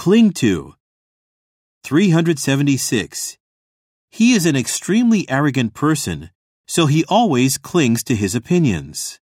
cling to. 376. He is an extremely arrogant person, so he always clings to his opinions.